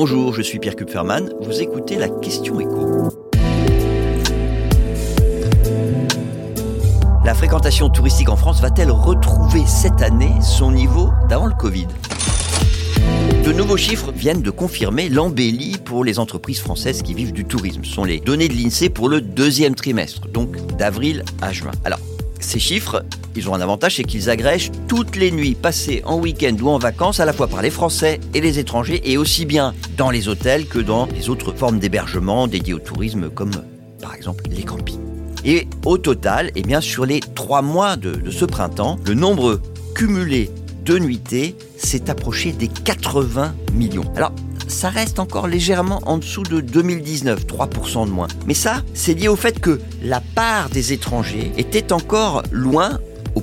Bonjour, je suis Pierre Kupferman. Vous écoutez la question écho. La fréquentation touristique en France va-t-elle retrouver cette année son niveau d'avant le Covid? De nouveaux chiffres viennent de confirmer l'embellie pour les entreprises françaises qui vivent du tourisme. Ce sont les données de l'INSEE pour le deuxième trimestre, donc d'avril à juin. Alors, ces chiffres, ils ont un avantage, c'est qu'ils agrègent toutes les nuits passées en week-end ou en vacances, à la fois par les Français et les étrangers, et aussi bien dans les hôtels que dans les autres formes d'hébergement dédiées au tourisme, comme par exemple les campings. Et au total, eh bien, sur les trois mois de, de ce printemps, le nombre cumulé de nuitées s'est approché des 80 millions. Alors, ça reste encore légèrement en dessous de 2019, 3% de moins. Mais ça, c'est lié au fait que la part des étrangers était encore loin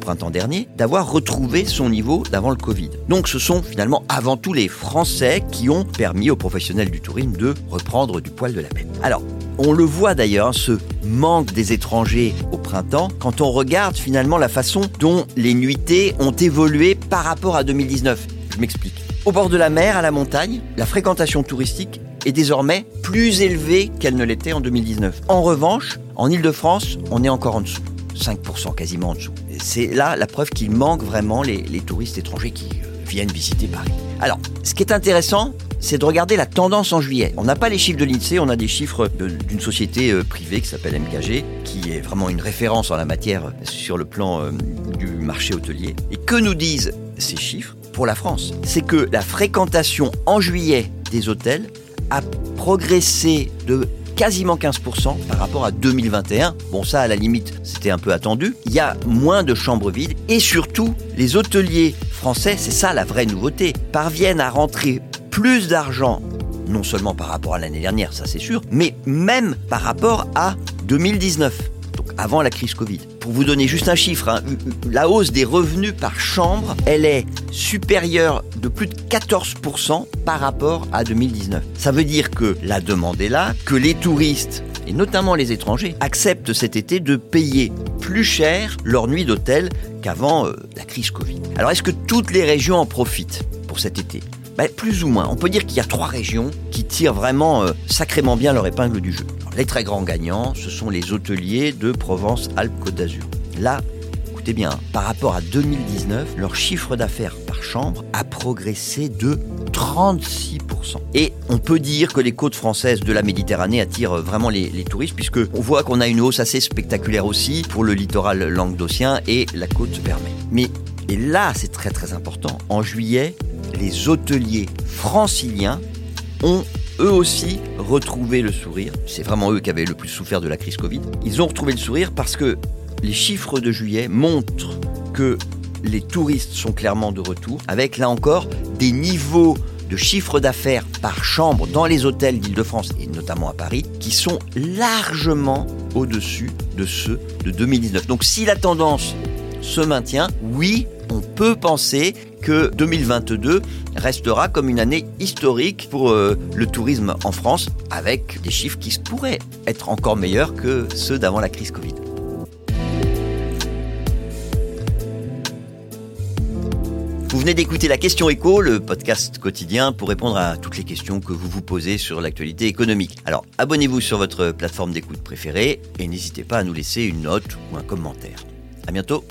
printemps dernier, d'avoir retrouvé son niveau d'avant le Covid. Donc ce sont finalement avant tout les Français qui ont permis aux professionnels du tourisme de reprendre du poil de la bête. Alors, on le voit d'ailleurs, ce manque des étrangers au printemps, quand on regarde finalement la façon dont les nuitées ont évolué par rapport à 2019. Je m'explique. Au bord de la mer, à la montagne, la fréquentation touristique est désormais plus élevée qu'elle ne l'était en 2019. En revanche, en Ile-de-France, on est encore en dessous. 5% quasiment en dessous. C'est là la preuve qu'il manque vraiment les, touristes étrangers qui euh, viennent visiter Paris. Alors, ce qui est intéressant, c'est de regarder la tendance en juillet. On n'a pas les chiffres de l'INSEE, on a des chiffres d'une société euh, privée qui s'appelle MKG, qui est vraiment une référence en la matière sur le plan euh, du marché hôtelier. Et que nous disent ces chiffres pour la France? C'est que la fréquentation en juillet des hôtels a progressé de quasiment 15% par rapport à 2021. Bon, ça, à la limite, c'était un peu attendu. Il y a moins de chambres vides et surtout, les hôteliers français, c'est ça la vraie nouveauté, parviennent à rentrer plus d'argent, non seulement par rapport à l'année dernière, ça c'est sûr, mais même par rapport à 2019 donc avant la crise Covid. Pour vous donner juste un chiffre, hein, la hausse des revenus par chambre, elle est supérieure de plus de 14% par rapport à 2019. Ça veut dire que la demande est là, que les touristes et notamment les étrangers, acceptent cet été de payer plus cher leur nuit d'hôtel qu'avant euh, la crise Covid. Alors est-ce que toutes les régions en profitent pour cet été? Ben, plus ou moins. On peut dire qu'il y a trois régions qui tirent vraiment euh, sacrément bien leur épingle du jeu. les très grands gagnants, ce sont les hôteliers de Provence-Alpes-Côte d'Azur. Là, écoutez bien, par rapport à 2019, leur chiffre d'affaires par chambre a progressé de 36%. Et on peut dire que les côtes françaises de la Méditerranée attirent vraiment les, les touristes, puisque on voit qu'on a une hausse assez spectaculaire aussi pour le littoral languedocien et la côte vermeille. Mais et là, c'est très très important. En juillet, les hôteliers franciliens ont eux aussi retrouvé le sourire. C'est vraiment eux qui avaient le plus souffert de la crise Covid. Ils ont retrouvé le sourire parce que les chiffres de juillet montrent que les touristes sont clairement de retour, avec là encore des niveaux de chiffre d'affaires par chambre dans les hôtels d'Île-de-France et notamment à Paris qui sont largement au-dessus de ceux de 2019. Donc si la tendance se maintient, oui, on peut penser que 2022 restera comme une année historique pour euh, le tourisme en France, avec des chiffres qui pourraient être encore meilleurs que ceux d'avant la crise Covid. Vous venez d'écouter la question écho, le podcast quotidien pour répondre à toutes les questions que vous vous posez sur l'actualité économique. Alors, abonnez-vous sur votre plateforme d'écoute préférée et n'hésitez pas à nous laisser une note ou un commentaire. À bientôt.